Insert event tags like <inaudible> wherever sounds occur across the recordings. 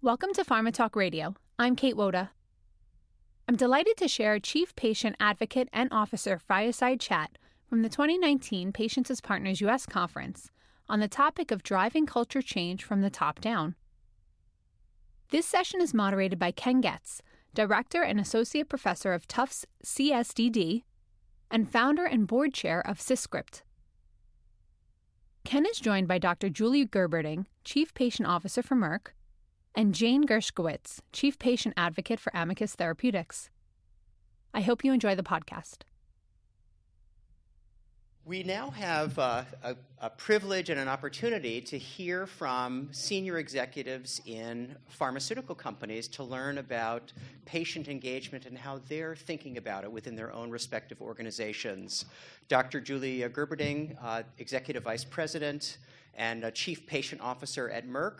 Welcome to Pharma Talk Radio. I'm Kate Woda. I'm delighted to share Chief Patient Advocate and Officer Fireside Chat from the 2019 Patients as Partners U.S. Conference on the topic of driving culture change from the top down. This session is moderated by Ken Getz, Director and Associate Professor of Tufts CSDD and founder and board chair of CISCRP. Ken is joined by Dr. Julie Gerberding, Chief Patient Officer for Merck, and Jayne Gershkowitz, Chief Patient Advocate for Amicus Therapeutics. I hope you enjoy the podcast. We now have uh, a, a, privilege and an opportunity to hear from senior executives in pharmaceutical companies to learn about patient engagement and how they're thinking about it within their own respective organizations. Dr. Julia Gerberding, uh, Executive Vice President and Chief Patient Officer at Merck,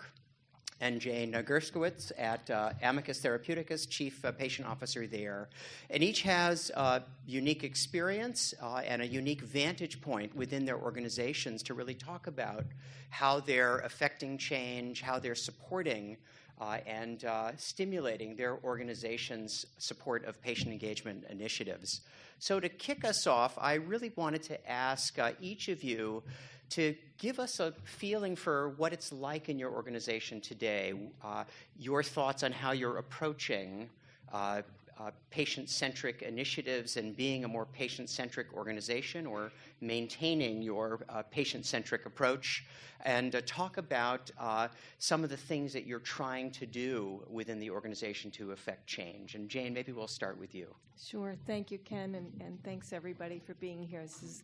and Jayne Gershkowitz at uh, Amicus Therapeutics, Chief uh, Patient Officer there. And each has uh, unique experience uh, and a unique vantage point within their organizations to really talk about how they're affecting change, how they're supporting uh, and uh, stimulating their organization's support of patient engagement initiatives. So, to kick us off, I really wanted to ask each of you to give us a feeling for what it's like in your organization today, uh, your thoughts on how you're approaching uh, uh, patient centric initiatives and being a more patient centric organization or maintaining your uh, patient centric approach, and uh, talk about uh, some of the things that you're trying to do within the organization to affect change. And Jayne, maybe we'll start with you. Sure. Thank you, Ken, and, and thanks everybody for being here. This is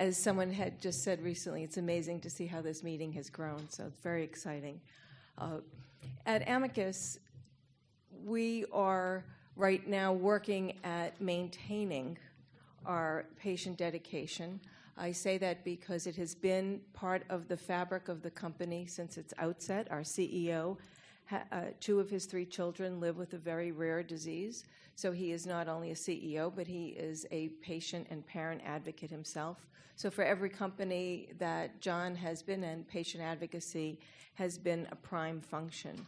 as someone had just said recently, it's amazing to see how this meeting has grown, so it's very exciting. Uh, at Amicus, we are right now working at maintaining our patient dedication. I say that because it has been part of the fabric of the company since its outset. Our CEO, uh, two of his three children live with a very rare disease. So he is not only a CEO, but he is a patient and parent advocate himself. So for every company that John has been in, patient advocacy has been a prime function.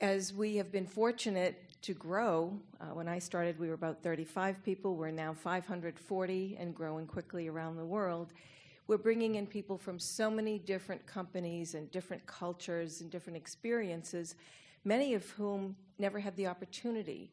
As we have been fortunate to grow, uh, when I started, we were about 35 people. We're now 540 and growing quickly around the world. We're bringing in people from so many different companies and different cultures and different experiences many of whom never had the opportunity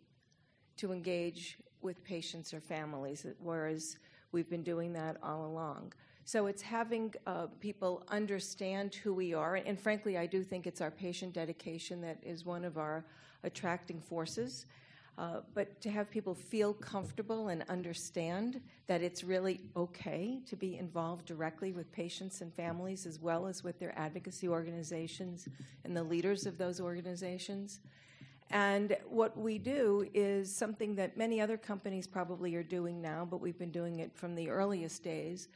to engage with patients or families, whereas we've been doing that all along. So it's having uh, people understand who we are, and, and frankly, I do think it's our patient dedication that is one of our attracting forces. Uh, but to have people feel comfortable and understand that it's really okay to be involved directly with patients and families as well as with their advocacy organizations and the leaders of those organizations. And what we do is something that many other companies probably are doing now, but we've been doing it from the earliest days.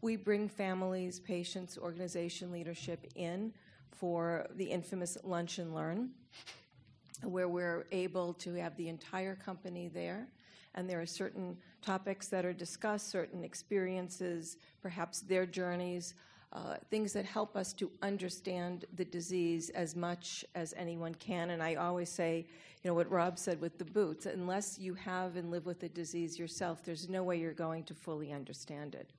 We bring families, patients, organization leadership in for the infamous lunch and learn where we're able to have the entire company there. And there are certain topics that are discussed, certain experiences, perhaps their journeys, uh, things that help us to understand the disease as much as anyone can. And I always say, you know, what Rob said with the boots unless you have and live with the disease yourself, there's no way you're going to fully understand it.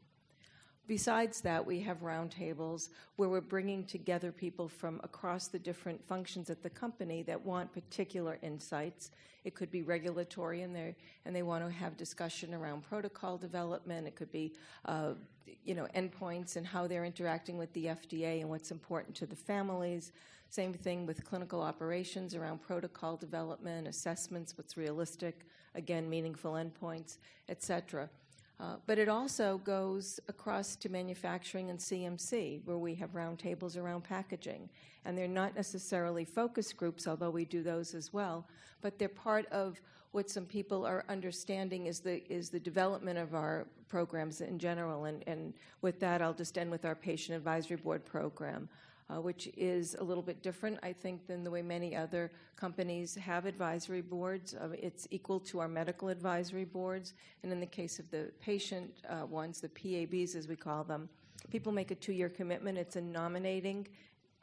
Besides that, we have roundtables where we're bringing together people from across the different functions at the company that want particular insights. It could be regulatory, and they and they want to have discussion around protocol development. It could be, uh, you know, endpoints and how they're interacting with the FDA and what's important to the families. Same thing with clinical operations around protocol development, assessments, what's realistic, again, meaningful endpoints, et cetera. Uh, but it also goes across to manufacturing and CMC, where we have roundtables around packaging. And they're not necessarily focus groups, although we do those as well, but they're part of what some people are understanding is the, is the development of our programs in general. And, and with that, I'll just end with our Patient Advisory Board program uh, which is a little bit different, I think, than the way many other companies have advisory boards. Uh, it's equal to our medical advisory boards. And in the case of the patient uh, ones, the PABs as we call them, people make a two year commitment. It's a nominating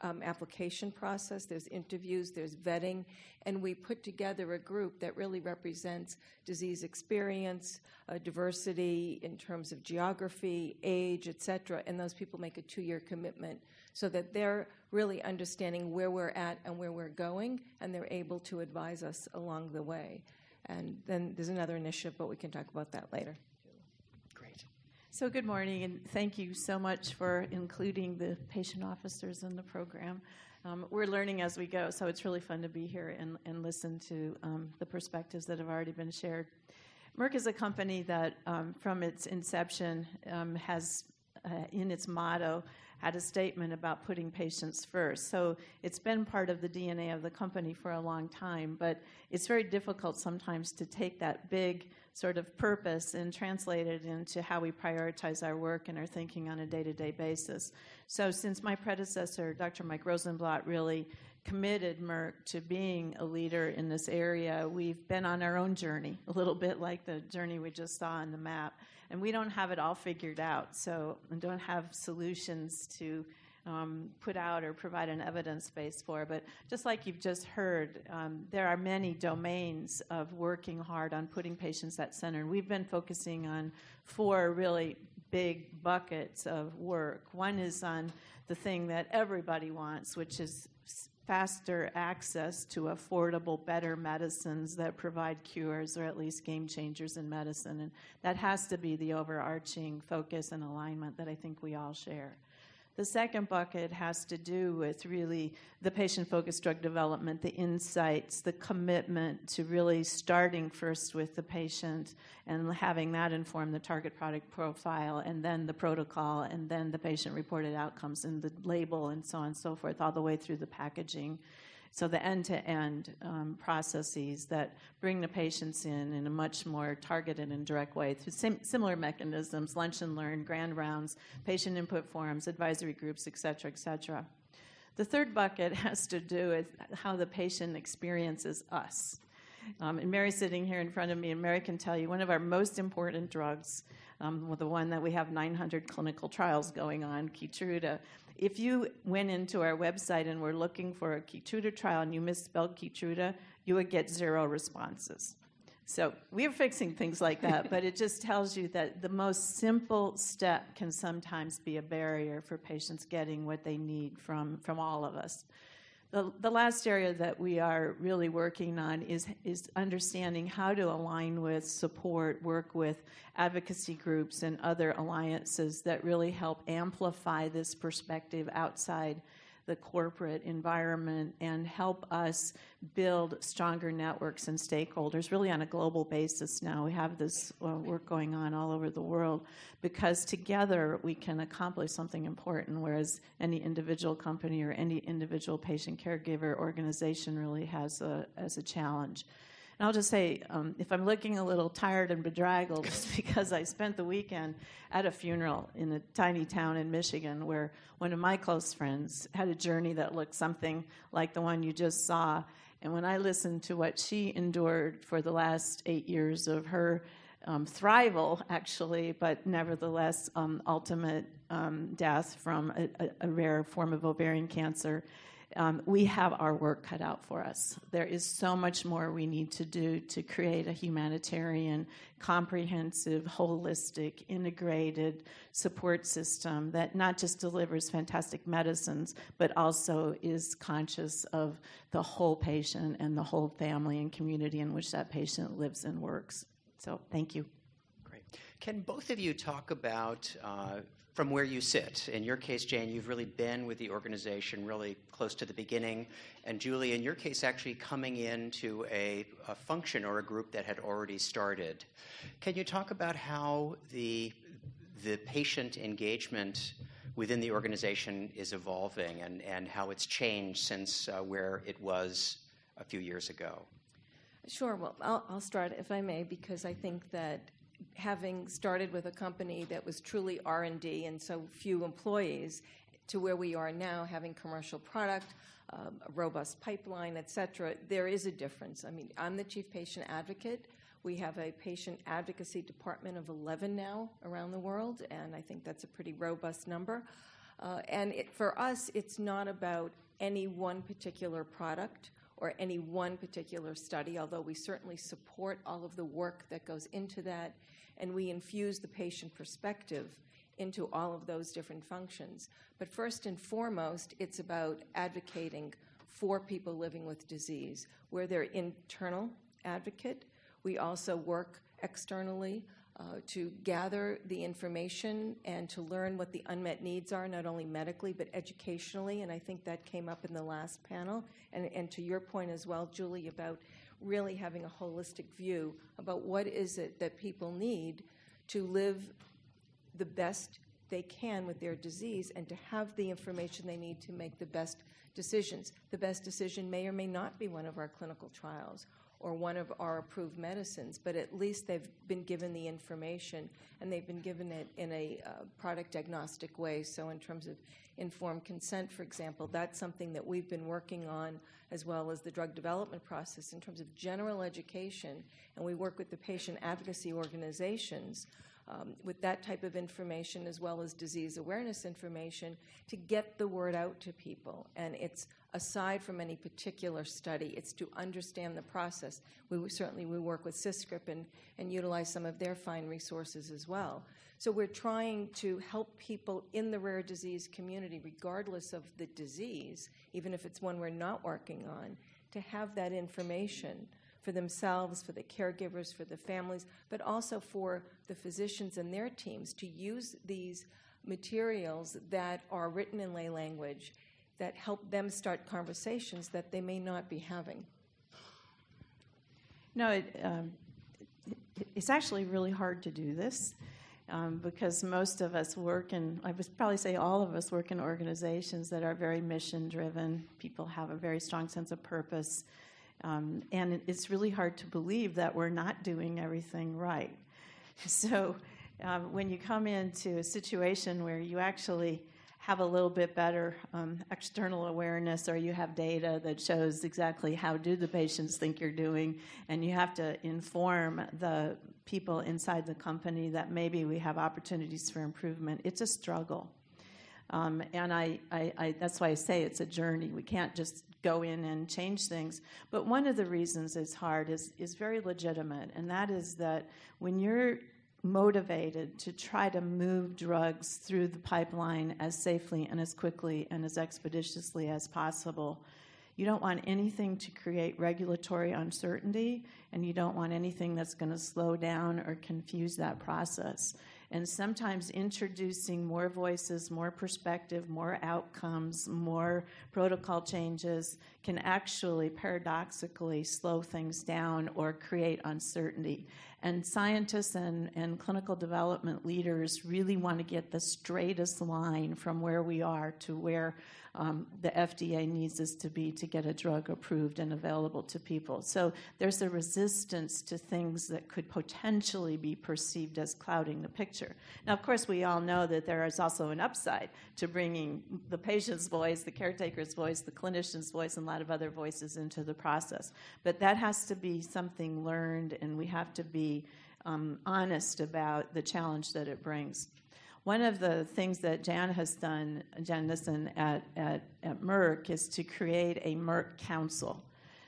um, application process, there's interviews, there's vetting, and we put together a group that really represents disease experience, uh, diversity in terms of geography, age, et cetera, and those people make a two year commitment so that they're really understanding where we're at and where we're going, and they're able to advise us along the way. And then there's another initiative, but we can talk about that later. Great. So, good morning, and thank you so much for including the patient officers in the program. Um, we're learning as we go, so it's really fun to be here and, and listen to um, the perspectives that have already been shared. Merck is a company that, um, from its inception, um, has uh, in its motto had a statement about putting patients first. So it's been part of the DNA of the company for a long time, but it's very difficult sometimes to take that big sort of purpose and translate it into how we prioritize our work and our thinking on a day to day basis. So since my predecessor, Dr. Mike Rosenblatt, really committed Merck to being a leader in this area, we've been on our own journey, a little bit like the journey we just saw on the map and we don't have it all figured out. So we don't have solutions to um, put out or provide an evidence base for. But just like you've just heard, um, there are many domains of working hard on putting patients at center. And we've been focusing on four really big buckets of work. One is on the thing that everybody wants, which is faster access to affordable, better medicines that provide cures or at least game changers in medicine. And that has to be the overarching focus and alignment that I think we all share. The second bucket has to do with really the patient focused drug development, the insights, the commitment to really starting first with the patient and having that inform the target product profile, and then the protocol, and then the patient reported outcomes, and the label, and so on and so forth, all the way through the packaging. So the end-to-end um, processes that bring the patients in in a much more targeted and direct way through sim- similar mechanisms, lunch and learn, grand rounds, patient input forums, advisory groups, et cetera, et cetera. The third bucket <laughs> has to do with how the patient experiences us. Um, and Mary's sitting here in front of me, and Mary can tell you one of our most important drugs, um, the one that we have 900 clinical trials going on, Keytruda, if you went into our website and were looking for a Keytruda trial and you misspelled Keytruda, you would get zero responses. So we're fixing things like that, but it just tells you that the most simple step can sometimes be a barrier for patients getting what they need from, from all of us. The, the last area that we are really working on is, is understanding how to align with, support, work with advocacy groups and other alliances that really help amplify this perspective outside the corporate environment and help us build stronger networks and stakeholders really on a global basis now. We have this uh, work going on all over the world because together we can accomplish something important, whereas any individual company or any individual patient caregiver organization really has a, as a challenge. And I'll just say, um, if I'm looking a little tired and bedraggled, it's <laughs> because I spent the weekend at a funeral in a tiny town in Michigan where one of my close friends had a journey that looked something like the one you just saw. And when I listened to what she endured for the last eight years of her um, thrival, actually, but nevertheless, um, ultimate um, death from a, a, a, rare form of ovarian cancer, um, we have our work cut out for us. There is so much more we need to do to create a humanitarian, comprehensive, holistic, integrated support system that not just delivers fantastic medicines, but also is conscious of the whole patient and the whole family and community in which that patient lives and works. So, thank you. Great. Can both of you talk about uh, from where you sit. In your case, Jayne, you've really been with the organization really close to the beginning. And Julie, in your case, actually coming into a, a function or a group that had already started. Can you talk about how the, the patient engagement within the organization is evolving and, and how it's changed since uh, where it was a few years ago? Sure. Well, I'll, I'll, start, if I may, because I think that having started with a company that was truly R&D and so few employees to where we are now having commercial product, um, a robust pipeline, et cetera, there is a difference. I mean, I'm the chief patient advocate. We have a patient advocacy department of 11 now around the world, and I think that's a pretty robust number. Uh, and it, for us, it's not about any one particular product or any one particular study, although we certainly support all of the work that goes into that, and we infuse the patient perspective into all of those different functions. But first and foremost, it's about advocating for people living with disease. We're their internal advocate. We also work externally uh, to gather the information and to learn what the unmet needs are, not only medically but educationally. And I think that came up in the last panel. And, and to your point as well, Julie, about really having a holistic view about what is it that people need to live the best they can with their disease and to have the information they need to make the best decisions. The best decision may or may not be one of our clinical trials or one of our approved medicines, but at least they've been given the information and they've been given it in a uh, product agnostic way. So, in terms of informed consent, for example, that's something that we've been working on as well as the drug development process in terms of general education. And we work with the patient advocacy organizations um, with that type of information as well as disease awareness information to get the word out to people. And it's aside from any particular study, it's to understand the process. We certainly we work with CISCRP and, and utilize some of their fine resources as well. So we're trying to help people in the rare disease community, regardless of the disease, even if it's one we're not working on, to have that information for themselves, for the caregivers, for the families, but also for the physicians and their teams to use these materials that are written in lay language that help them start conversations that they may not be having. No, it, um, it's actually really hard to do this. Um, because most of us work in, I would probably say all of us work in organizations that are very mission driven. People have a very strong sense of purpose. Um, and it's really hard to believe that we're not doing everything right. <laughs> So um, when you come into a situation where you actually have a little bit better um, external awareness or you have data that shows exactly how do the patients think you're doing and you have to inform the people inside the company that maybe we have opportunities for improvement it's a struggle um, and I, I, I, that's why I say it's a journey. We can't just go in and change things. But one of the reasons it's hard is, is very legitimate, and that is that when you're motivated to try to move drugs through the pipeline as safely and as quickly and as expeditiously as possible, you don't want anything to create regulatory uncertainty, and you don't want anything that's going to slow down or confuse that process. And sometimes introducing more voices, more perspective, more outcomes, more protocol changes can actually paradoxically slow things down or create uncertainty. And scientists and, and clinical development leaders really want to get the straightest line from where we are to where um, the FDA needs us to be to get a drug approved and available to people. So there's a resistance to things that could potentially be perceived as clouding the picture. Now, of course, we all know that there is also an upside to bringing the patient's voice, the caretaker's voice, the clinician's voice, and a lot of other voices into the process. But that has to be something learned, and we have to be um, honest about the challenge that it brings. One of the things that Jan has done, Jan Nissen at, at, at Merck, is to create a Merck Council.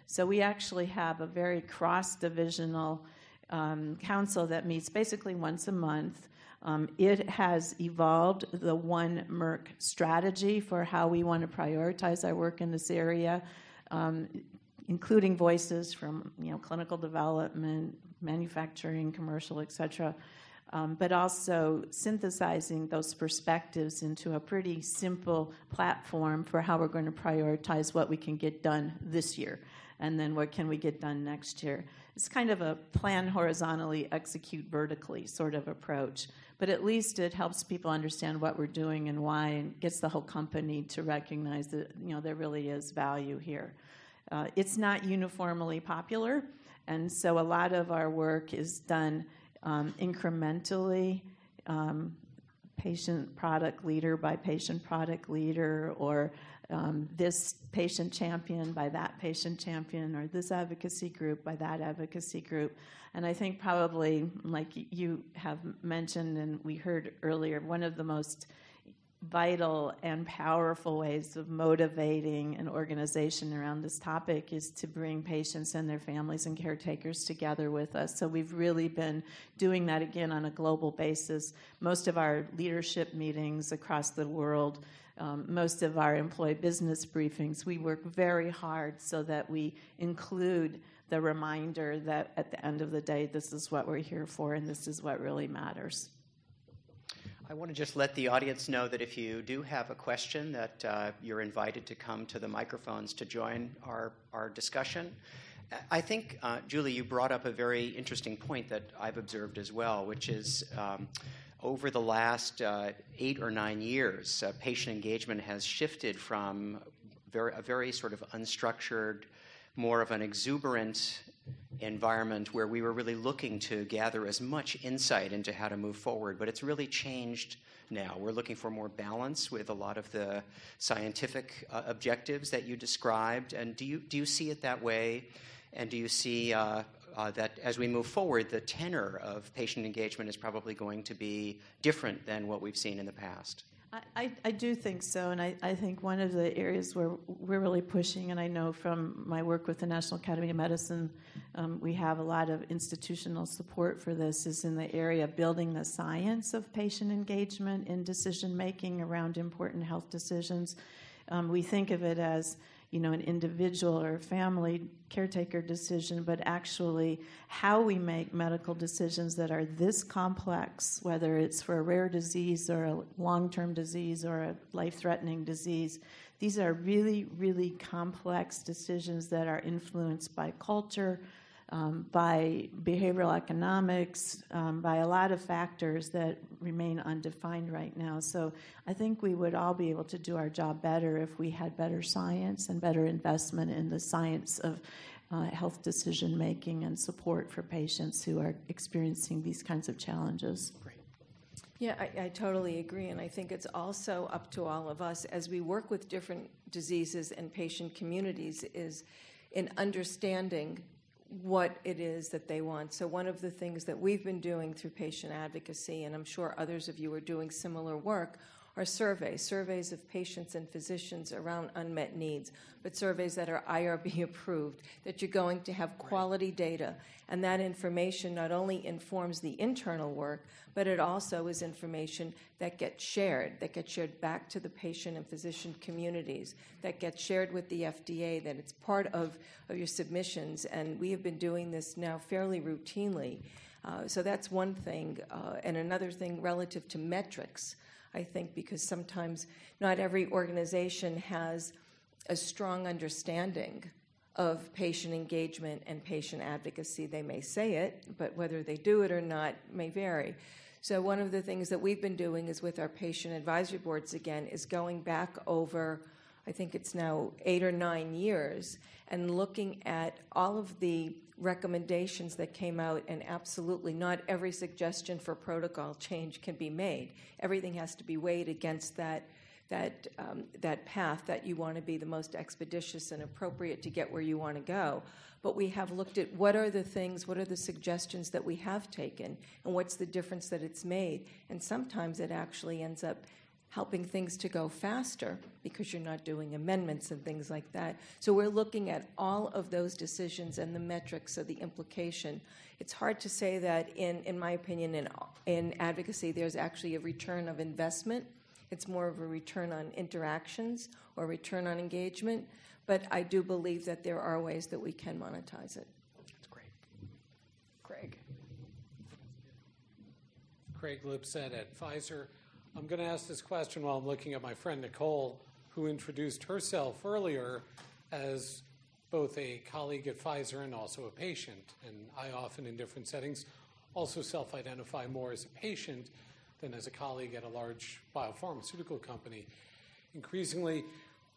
So we actually have a very cross divisional um, council that meets basically once a month. Um, it has evolved the one Merck strategy for how we want to prioritize our work in this area, um, including voices from you know clinical development, manufacturing, commercial, et cetera um, but also synthesizing those perspectives into a pretty simple platform for how we're going to prioritize what we can get done this year and then what can we get done next year. It's kind of a plan horizontally, execute vertically sort of approach, but at least it helps people understand what we're doing and why and gets the whole company to recognize that you know there really is value here. Uh, it's not uniformly popular, and so a lot of our work is done um, incrementally, um, patient product leader by patient product leader, or um, this patient champion by that patient champion, or this advocacy group by that advocacy group. And I think probably, like you have mentioned and we heard earlier, one of the most vital and powerful ways of motivating an organization around this topic is to bring patients and their families and caretakers together with us. So we've really been doing that again on a global basis. Most of our leadership meetings across the world, um, most of our employee business briefings, we work very hard so that we include the reminder that at the end of the day, this is what we're here for and this is what really matters. I want to just let the audience know that if you do have a question, that uh, you're invited to come to the microphones to join our, our discussion. I think, uh, Julie, you brought up a very interesting point that I've observed as well, which is um, over the last uh, eight or nine years, uh, patient engagement has shifted from very, a very sort of unstructured, more of an exuberant environment where we were really looking to gather as much insight into how to move forward, but it's really changed now. We're looking for more balance with a lot of the scientific uh, objectives that you described. And do you, do you see it that way? And do you see uh, uh, that as we move forward, the tenor of patient engagement is probably going to be different than what we've seen in the past? I, I, do think so, and I, I, think one of the areas where we're really pushing, and I know from my work with the National Academy of Medicine, um, we have a lot of institutional support for this, is in the area of building the science of patient engagement in decision making around important health decisions. Um, we think of it as you know, an individual or family caretaker decision, but actually how we make medical decisions that are this complex, whether it's for a rare disease or a long term disease or a life threatening disease. These are really, really complex decisions that are influenced by culture, um, by behavioral economics, um, by a lot of factors that remain undefined right now. So I think we would all be able to do our job better if we had better science and better investment in the science of uh, health decision making and support for patients who are experiencing these kinds of challenges. Yeah, I, I, totally agree. And I think it's also up to all of us as we work with different diseases and patient communities is in understanding what it is that they want. So, one of the things that we've been doing through patient advocacy, and I'm sure others of you are doing similar work, are surveys, surveys of patients and physicians around unmet needs, but surveys that are IRB <laughs> approved, that you're going to have quality data. And that information not only informs the internal work, but it also is information that gets shared, that gets shared back to the patient and physician communities, that gets shared with the FDA, that it's part of, of your submissions. And we have been doing this now fairly routinely. Uh, so that's one thing. Uh, and another thing relative to metrics. I think, because sometimes not every organization has a strong understanding of patient engagement and patient advocacy. They may say it, but whether they do it or not may vary. So, one of the things that we've been doing is with our patient advisory boards again, is going back over, I think it's now eight or nine years, and looking at all of the recommendations that came out, and absolutely not every suggestion for protocol change can be made. Everything has to be weighed against that. That, um, that path that you want to be the most expeditious and appropriate to get where you want to go. But we have looked at what are the things, what are the suggestions that we have taken, and what's the difference that it's made. And sometimes it actually ends up helping things to go faster because you're not doing amendments and things like that. So we're looking at all of those decisions and the metrics of the implication. It's hard to say that, in, in my opinion, in, in advocacy, there's actually a return of investment. It's more of a return on interactions or return on engagement. But I do believe that there are ways that we can monetize it. That's great. Craig. Craig Lipset at Pfizer. I'm going to ask this question while I'm looking at my friend Nicole, who introduced herself earlier as both a colleague at Pfizer and also a patient. And I often, in different settings, also self identify more as a patient than as a colleague at a large biopharmaceutical company. Increasingly,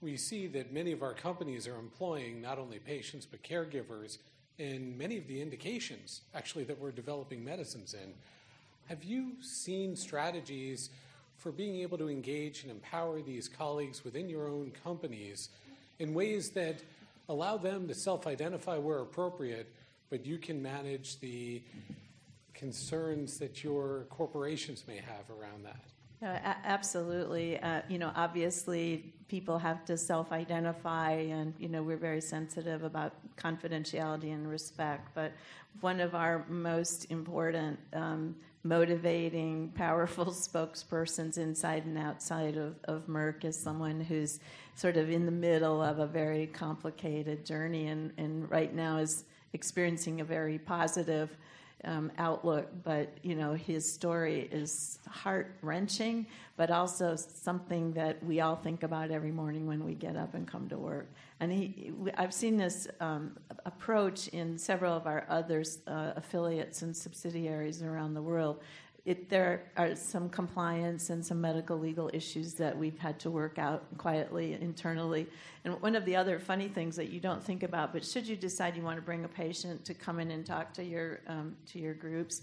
we see that many of our companies are employing not only patients but caregivers in many of the indications, actually, that we're developing medicines in. Have you seen strategies for being able to engage and empower these colleagues within your own companies in ways that allow them to self identify where appropriate, but you can manage the concerns that your corporations may have around that. Uh, absolutely. Uh, you know, obviously, people have to self-identify, and you know, we're very sensitive about confidentiality and respect. But one of our most important, um, motivating, powerful <laughs> spokespersons inside and outside of, of Merck as someone who's sort of in the middle of a very complicated journey, and, and right now is experiencing a very positive um, outlook, but you know his story is heart wrenching, but also something that we all think about every morning when we get up and come to work. And he, I've seen this um, approach in several of our other uh, affiliates and subsidiaries around the world it, there are some compliance and some medical legal issues that we've had to work out quietly internally. And one of the other funny things that you don't think about, but should you decide you want to bring a patient to come in and talk to your um, to your groups,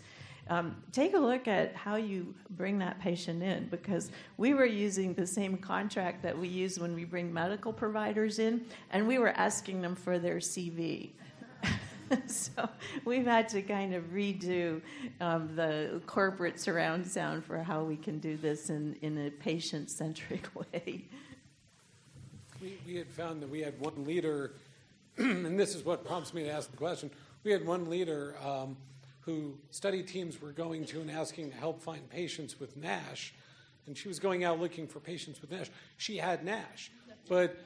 um, take a look at how you bring that patient in because we were using the same contract that we use when we bring medical providers in, and we were asking them for their CV. <laughs> so we've had to kind of redo um, the corporate surround sound for how we can do this in, in a patient centric <laughs> way. We, we had found that we had one leader, <clears throat> and this is what prompts me to ask the question. We had one leader um, who study teams were going to and asking to help find patients with NASH, and she was going out looking for patients with NASH. She had NASH, but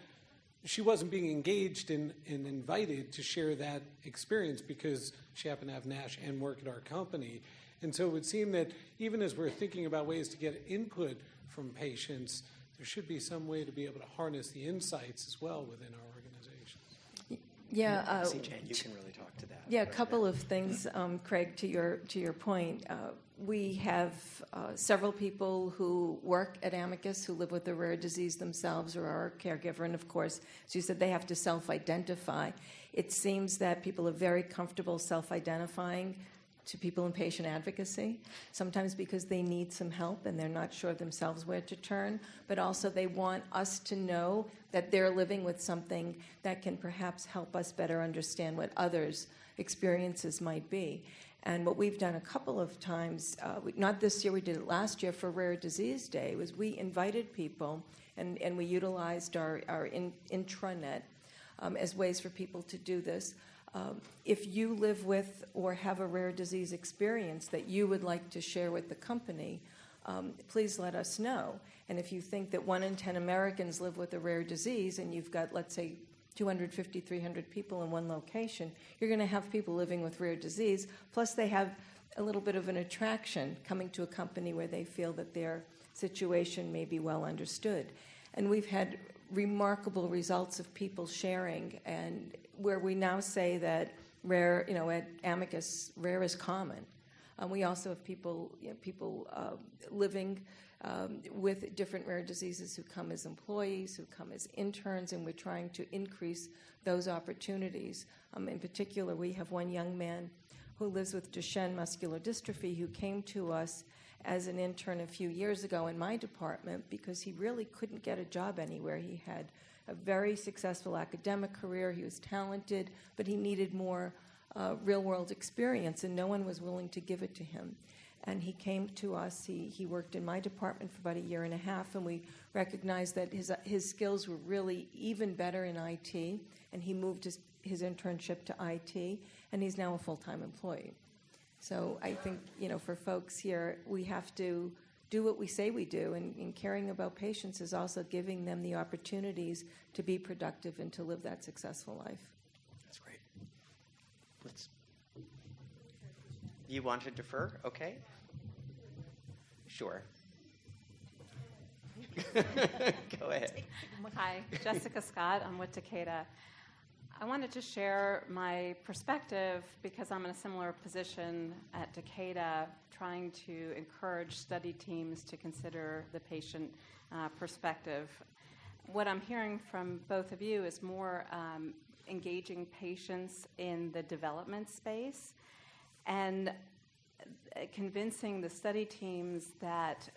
she wasn't being engaged and, and invited to share that experience because she happened to have NASH and work at our company. And so it would seem that even as we're thinking about ways to get input from patients, there should be some way to be able to harness the insights as well within our organizations. Yeah, uh, Jayne, you can really talk to that. Yeah, a couple of things, um, Craig. To your to your point, uh, we have uh, several people who work at Amicus who live with a rare disease themselves or are a caregiver, and of course, as you said, they have to self-identify. It seems that people are very comfortable self-identifying to people in patient advocacy, sometimes because they need some help and they're not sure themselves where to turn, but also they want us to know that they're living with something that can perhaps help us better understand what others' experiences might be. And what we've done a couple of times, uh, we, not this year, we did it last year for Rare Disease Day, was we invited people and, and we utilized our, our in, intranet um, as ways for people to do this. Um, if you live with or have a rare disease experience that you would like to share with the company, um, please let us know. And if you think that one in 10 Americans live with a rare disease and you've got, let's say, 250, 300 people in one location, you're going to have people living with rare disease. Plus, they have a little bit of an attraction coming to a company where they feel that their situation may be well understood. And we've had remarkable results of people sharing, and where we now say that rare, you know, at Amicus, rare is common. Um, we also have people, you know, people uh, living um, with different rare diseases who come as employees, who come as interns, and we're trying to increase those opportunities. Um, in particular, we have one young man who lives with Duchenne muscular dystrophy who came to us as an intern a few years ago in my department because he really couldn't get a job anywhere. He had a very successful academic career, he was talented, but he needed more uh, real world experience, and no one was willing to give it to him. And he came to us. He, he worked in my department for about a year and a half, and we recognized that his, uh, his skills were really even better in IT. And he moved his, his internship to IT, and he's now a full time employee. So I think, you know, for folks here, we have to do what we say we do, and, and caring about patients is also giving them the opportunities to be productive and to live that successful life. That's great. Let's. You want to defer? Okay. Sure. <laughs> <laughs> Go ahead. Hi, Jessica Scott. I'm with Takeda. I wanted to share my perspective because I'm in a similar position at Takeda, trying to encourage study teams to consider the patient uh, perspective. What I'm hearing from both of you is more um, engaging patients in the development space and convincing the study teams that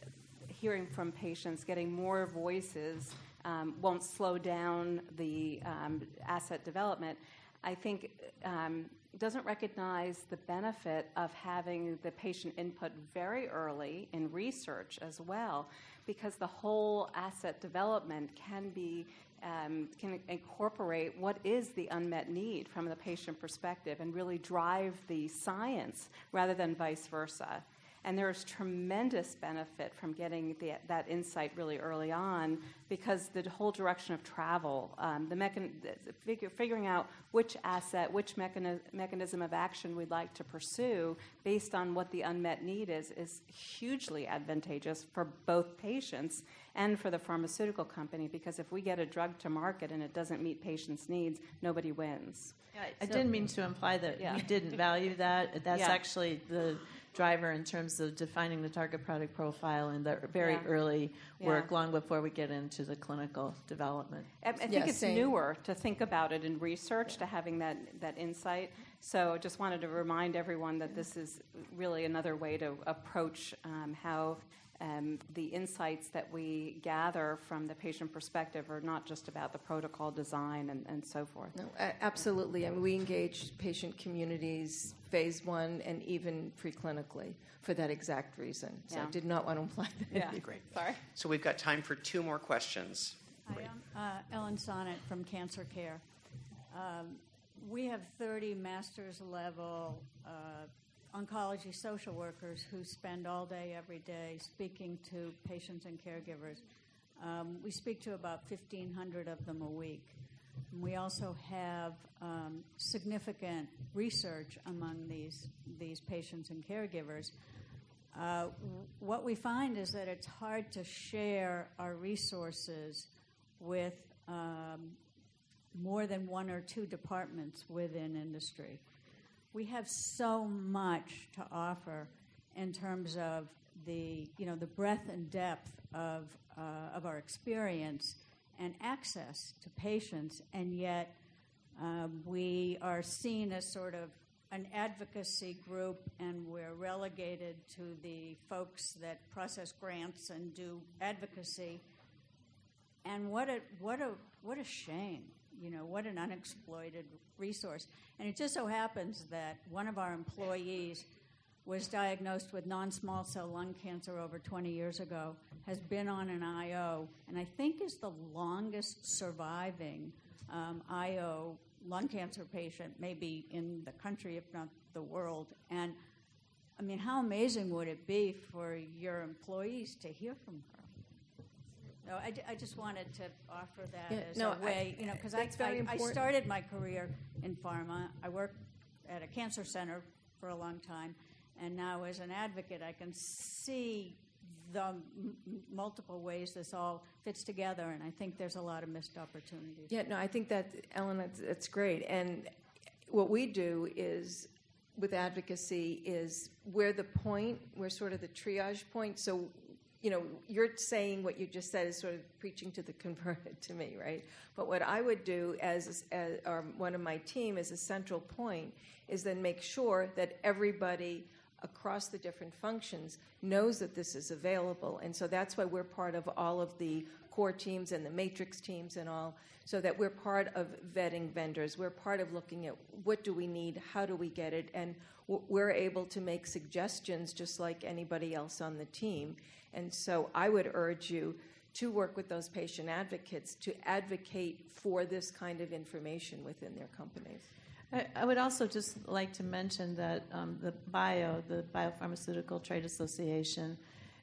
hearing from patients, getting more voices, um, won't slow down the um, asset development. I think um, doesn't recognize the benefit of having the patient input very early in research as well, because the whole asset development can be um, can incorporate what is the unmet need from the patient perspective and really drive the science rather than vice versa. And there's tremendous benefit from getting the, that insight really early on because the whole direction of travel, um, the, mechan- the figure, figuring out which asset, which mechani- mechanism of action we'd like to pursue based on what the unmet need is, is hugely advantageous for both patients and for the pharmaceutical company because if we get a drug to market and it doesn't meet patients' needs, nobody wins. I didn't mean to imply that Yeah. we didn't value that. That's Yeah. actually the driver in terms of defining the target product profile in the very Yeah. early work, Yeah. long before we get into the clinical development. I I think Yeah, it's same. newer to think about it in research, to having that, that insight. So I just wanted to remind everyone that this is really another way to approach um, how um, the insights that we gather from the patient perspective are not just about the protocol design and, and so forth. No, absolutely. I mean, we engage patient communities phase one and even preclinically for that exact reason. So I did not want to imply that. Yeah, Great. <laughs> Sorry. So we've got time for two more questions. Hi, I'm uh, Ellen Sonet from CancerCare. Um, we have 30 master's level uh, oncology social workers who spend all day, every day speaking to patients and caregivers. Um, we speak to about 1,500 of them a week. We also have um, significant research among these, these patients and caregivers. Uh, what we find is that it's hard to share our resources with um, more than one or two departments within industry. We have so much to offer in terms of the you know the breadth and depth of uh, of our experience and access to patients, and yet um, we are seen as sort of an advocacy group, and we're relegated to the folks that process grants and do advocacy. And what a what a what a shame, you know, what an unexploited resource. And it just so happens that one of our employees was diagnosed with non-small cell lung cancer over 20 years ago, has been on an IO, and I think is the longest surviving um, IO lung cancer patient, maybe in the country, if not the world. And I mean, how amazing would it be for your employees to hear from her? No, I, I just wanted to offer that Yeah, as no, a I- way, you know, because I, I, I started my career in pharma. I worked at a cancer center for a long time, and now as an advocate, I can see the multiple ways this all fits together, and I think there's a lot of missed opportunities. Yeah, no, I think that, Ellen, that's, that's great. And what we do is, with advocacy, is we're the point, we're sort of the triage point. So, you know, you're saying what you just said is sort of preaching to the converted <laughs> to me, right? But what I would do as, as or one of my team as a central point is then make sure that everybody across the different functions knows that this is available. And so that's why we're part of all of the core teams and the matrix teams and all, so that we're part of vetting vendors. We're part of looking at what do we need, how do we get it, and we're able to make suggestions just like anybody else on the team. And so I would urge you to work with those patient advocates to advocate for this kind of information within their companies. I, would also just like to mention that um, the BIO, the Biopharmaceutical Trade Association,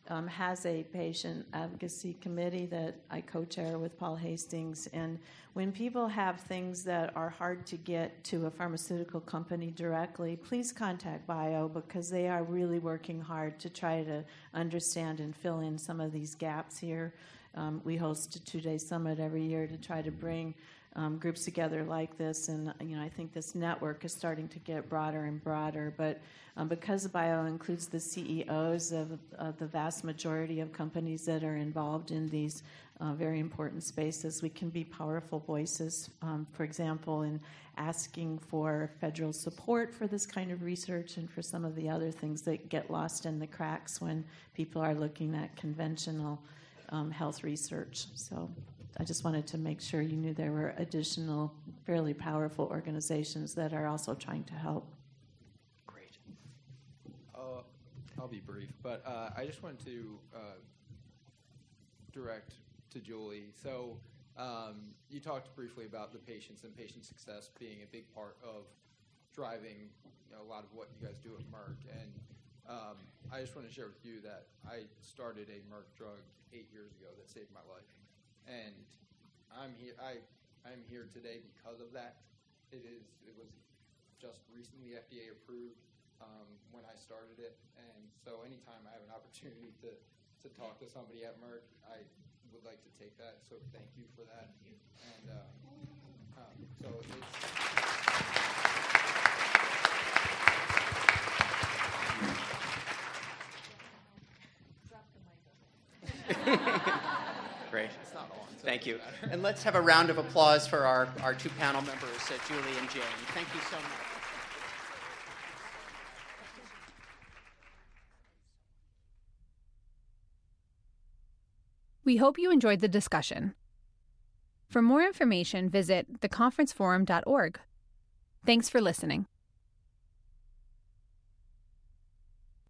um, has a patient advocacy committee that I co-chair with Paul Hastings. And when people have things that are hard to get to a pharmaceutical company directly, please contact Bio because they are really working hard to try to understand and fill in some of these gaps here. Um, we host a two-day summit every year to try to bring um, groups together like this, and you know I think this network is starting to get broader and broader. But um, because Bio includes the CEOs of, the vast majority of companies that are involved in these uh, very important spaces, we can be powerful voices. Um, for example, in asking for federal support for this kind of research and for some of the other things that get lost in the cracks when people are looking at conventional um, health research. So. I just wanted to make sure you knew there were additional, fairly powerful organizations that are also trying to help. Great. Uh, I'll be brief, but uh, I just wanted to uh, direct to Julie. So um, you talked briefly about the patients and patient success being a big part of driving you know, a lot of what you guys do at Merck. And um, I just want to share with you that I started a Merck drug eight years ago that saved my life, and I'm here. I I'm here today because of that. It is. It was just recently FDA approved um, when I started it, and so anytime I have an opportunity to to talk to somebody at Merck, I would like to take that. So thank you for that. And uh, um, so it's. <laughs> <laughs> Great. It's not on. So Thank you. matter. And let's have a round of applause for our, our two panel members, uh, Julie and Jayne. Thank you so much. We hope you enjoyed the discussion. For more information, visit theconferenceforum.org. Thanks for listening.